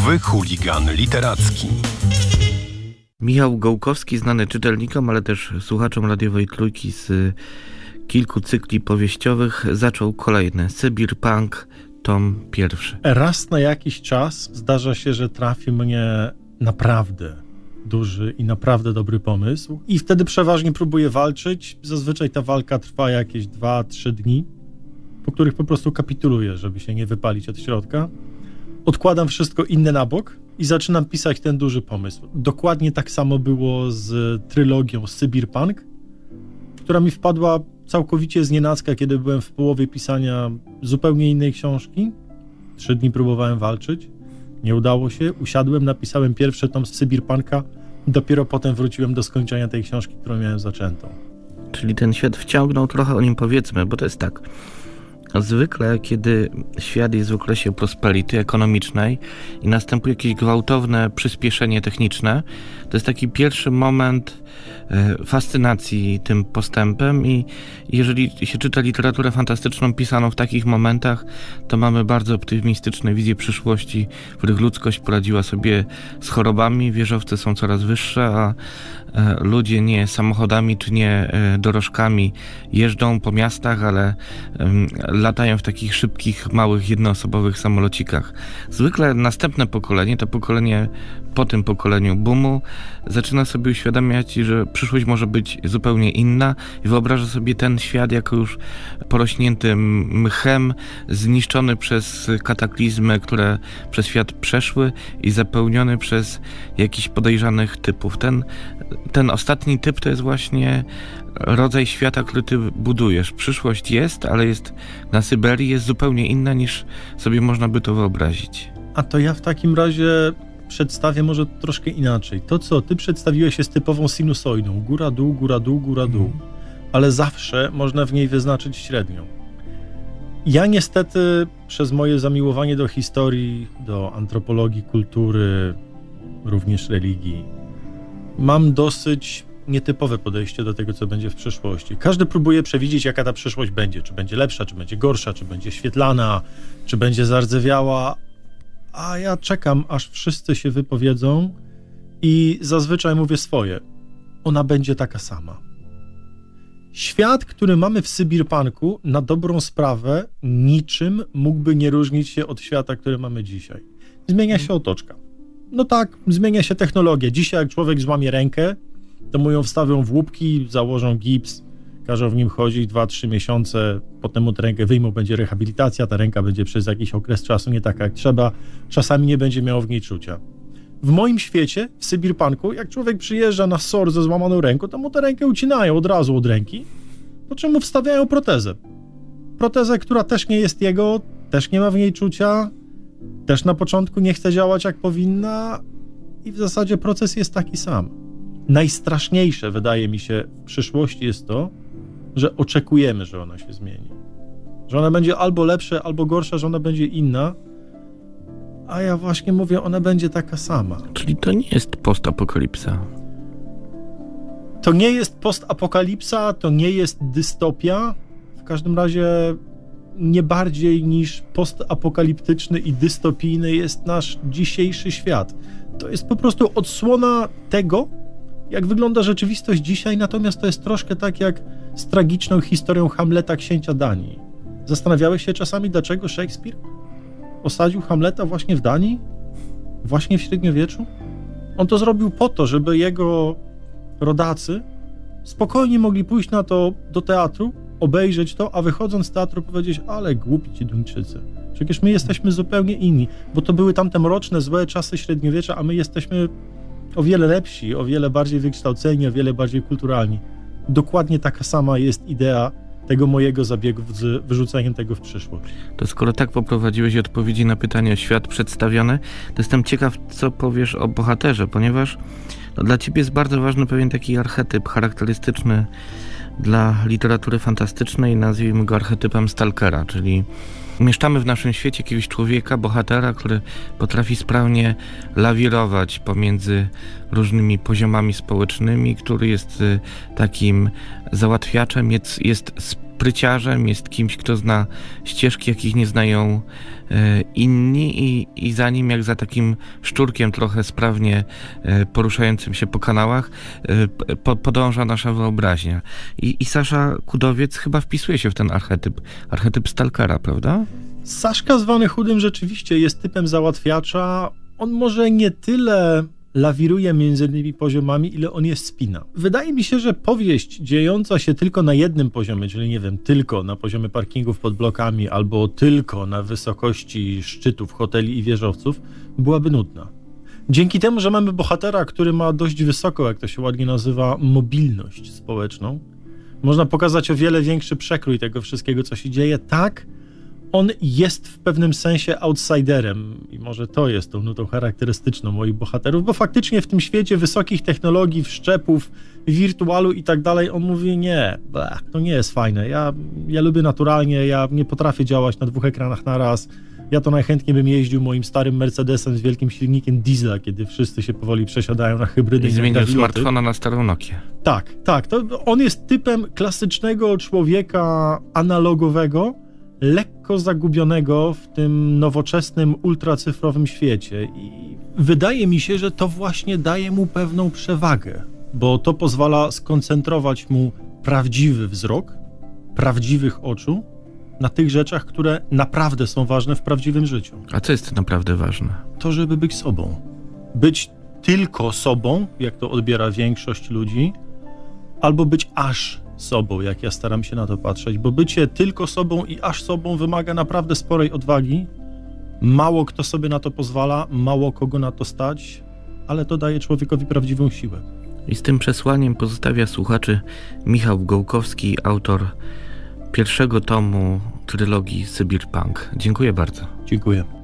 Radiowy chuligan literacki. Michał Gołkowski, znany czytelnikom, ale też słuchaczom radiowej trójki z kilku cykli powieściowych, zaczął kolejny Sybir Punk, tom pierwszy. Raz na jakiś czas zdarza się, że trafi mnie naprawdę duży i naprawdę dobry pomysł. I wtedy przeważnie próbuję walczyć. Zazwyczaj ta walka trwa jakieś 2-3 dni, po których po prostu kapituluję, żeby się nie wypalić od środka. Odkładam wszystko inne na bok i zaczynam pisać ten duży pomysł. Dokładnie tak samo było z trylogią Sybir Punk, która mi wpadła całkowicie znienacka, kiedy byłem w połowie pisania zupełnie innej książki. Trzy dni próbowałem walczyć, nie udało się. Usiadłem, napisałem pierwszy tom Sybir Punka, dopiero potem wróciłem do skończenia tej książki, którą miałem zaczętą. Czyli ten świat wciągnął trochę o nim powiedzmy, bo to jest tak. Zwykle, kiedy świat jest w okresie prosperity ekonomicznej i następuje jakieś gwałtowne przyspieszenie techniczne, to jest taki pierwszy moment e, fascynacji tym postępem i jeżeli się czyta literaturę fantastyczną pisaną w takich momentach, to mamy bardzo optymistyczne wizje przyszłości, w których ludzkość poradziła sobie z chorobami, wieżowce są coraz wyższe, a e, ludzie nie samochodami czy nie e, dorożkami jeżdżą po miastach, ale latają w takich szybkich, małych, jednoosobowych samolocikach. Zwykle następne pokolenie, to pokolenie po tym pokoleniu boomu, zaczyna sobie uświadamiać, że przyszłość może być zupełnie inna i wyobraża sobie ten świat jako już porośnięty mchem, zniszczony przez kataklizmy, które przez świat przeszły i zapełniony przez jakichś podejrzanych typów. Ten, ten ostatni typ to jest właśnie rodzaj świata, który ty budujesz. Przyszłość jest, ale jest na Syberii, jest zupełnie inna niż sobie można by to wyobrazić. A to ja w takim razie przedstawię może troszkę inaczej. To, co ty przedstawiłeś, jest typową sinusoidą. Góra, dół, góra, dół, góra, dół. Mm. Ale zawsze można w niej wyznaczyć średnią. Ja niestety przez moje zamiłowanie do historii, do antropologii, kultury, również religii, mam dosyć nietypowe podejście do tego, co będzie w przyszłości. Każdy próbuje przewidzieć, jaka ta przyszłość będzie. Czy będzie lepsza, czy będzie gorsza, czy będzie świetlana, czy będzie zardzewiała. A ja czekam, aż wszyscy się wypowiedzą i zazwyczaj mówię swoje. Ona będzie taka sama. Świat, który mamy w Sybirpanku, na dobrą sprawę, niczym mógłby nie różnić się od świata, który mamy dzisiaj. Zmienia się otoczka. No tak, zmienia się technologia. Dzisiaj, jak człowiek złamie rękę, to mu ją wstawią w łupki, założą gips, każą w nim chodzić 2-3 miesiące, potem mu tę rękę wyjmą, będzie rehabilitacja, ta ręka będzie przez jakiś okres czasu nie taka jak trzeba, czasami nie będzie miał w niej czucia. W moim świecie, w Sybirpanku, jak człowiek przyjeżdża na SOR ze złamaną ręką, to mu tę rękę ucinają od razu od ręki, po czym mu wstawiają protezę. Protezę, która też nie jest jego, też nie ma w niej czucia, też na początku nie chce działać jak powinna i w zasadzie proces jest taki sam najstraszniejsze, wydaje mi się, w przyszłości jest to, że oczekujemy, że ona się zmieni. Że ona będzie albo lepsza, albo gorsza, że ona będzie inna, a ja właśnie mówię, ona będzie taka sama. Czyli to nie jest postapokalipsa. To nie jest postapokalipsa, to nie jest dystopia. W każdym razie nie bardziej niż postapokaliptyczny i dystopijny jest nasz dzisiejszy świat. To jest po prostu odsłona tego, jak wygląda rzeczywistość dzisiaj, natomiast to jest troszkę tak jak z tragiczną historią Hamleta księcia Danii. Zastanawiałeś się czasami, dlaczego Szekspir osadził Hamleta właśnie w Danii? Właśnie w średniowieczu? On to zrobił po to, żeby jego rodacy spokojnie mogli pójść na to do teatru, obejrzeć to, a wychodząc z teatru powiedzieć, ale głupi ci Duńczycy. Przecież my jesteśmy zupełnie inni, bo to były tamte mroczne, złe czasy średniowiecza, a my jesteśmy o wiele lepsi, o wiele bardziej wykształceni, o wiele bardziej kulturalni. Dokładnie taka sama jest idea tego mojego zabiegu z wyrzuceniem tego w przyszłość. To skoro tak poprowadziłeś odpowiedzi na pytanie o świat przedstawiony, to jestem ciekaw, co powiesz o bohaterze, ponieważ no, dla ciebie jest bardzo ważny pewien taki archetyp charakterystyczny dla literatury fantastycznej, nazwijmy go archetypem Stalkera, czyli umieszczamy w naszym świecie jakiegoś człowieka, bohatera, który potrafi sprawnie lawirować pomiędzy różnymi poziomami społecznymi, który jest y, takim załatwiaczem, jest, jest spryciarzem, jest kimś, kto zna ścieżki, jakich nie znają e, inni i, i za nim, jak za takim szczurkiem trochę sprawnie e, poruszającym się po kanałach, e, po, podąża nasza wyobraźnia. I, I Sasza Kudowiec chyba wpisuje się w ten archetyp, archetyp stalkera, prawda? Saszka zwany chudym rzeczywiście jest typem załatwiacza. On może nie tyle lawiruje między tymi poziomami, ile on je spina. Wydaje mi się, że powieść dziejąca się tylko na jednym poziomie, czyli nie wiem, tylko na poziomie parkingów pod blokami albo tylko na wysokości szczytów hoteli i wieżowców, byłaby nudna. Dzięki temu, że mamy bohatera, który ma dość wysoką, jak to się ładnie nazywa, mobilność społeczną, można pokazać o wiele większy przekrój tego wszystkiego, co się dzieje, tak, on jest w pewnym sensie outsiderem i może to jest tą nutą charakterystyczną moich bohaterów, bo faktycznie w tym świecie wysokich technologii, wszczepów, wirtualu i tak dalej, on mówi nie, bleh, to nie jest fajne, ja, ja lubię naturalnie, ja nie potrafię działać na dwóch ekranach naraz, ja to najchętniej bym jeździł moim starym Mercedesem z wielkim silnikiem diesla, kiedy wszyscy się powoli przesiadają na hybrydy I na zmienił smartfona na starą Nokię. Tak, tak. To on jest typem klasycznego człowieka analogowego, lekko zagubionego w tym nowoczesnym, ultracyfrowym świecie. I wydaje mi się, że to właśnie daje mu pewną przewagę, bo to pozwala skoncentrować mu prawdziwy wzrok, prawdziwych oczu na tych rzeczach, które naprawdę są ważne w prawdziwym życiu A co jest naprawdę ważne? to, żeby być sobą. Być tylko sobą, jak to odbiera większość ludzi, albo być aż sobą, jak ja staram się na to patrzeć, bo bycie tylko sobą i aż sobą wymaga naprawdę sporej odwagi. Mało kto sobie na to pozwala, mało kogo na to stać, ale to daje człowiekowi prawdziwą siłę. I z tym przesłaniem pozostawia słuchaczy Michał Gołkowski, autor pierwszego tomu trylogii Sybir Punk. Dziękuję bardzo. Dziękuję.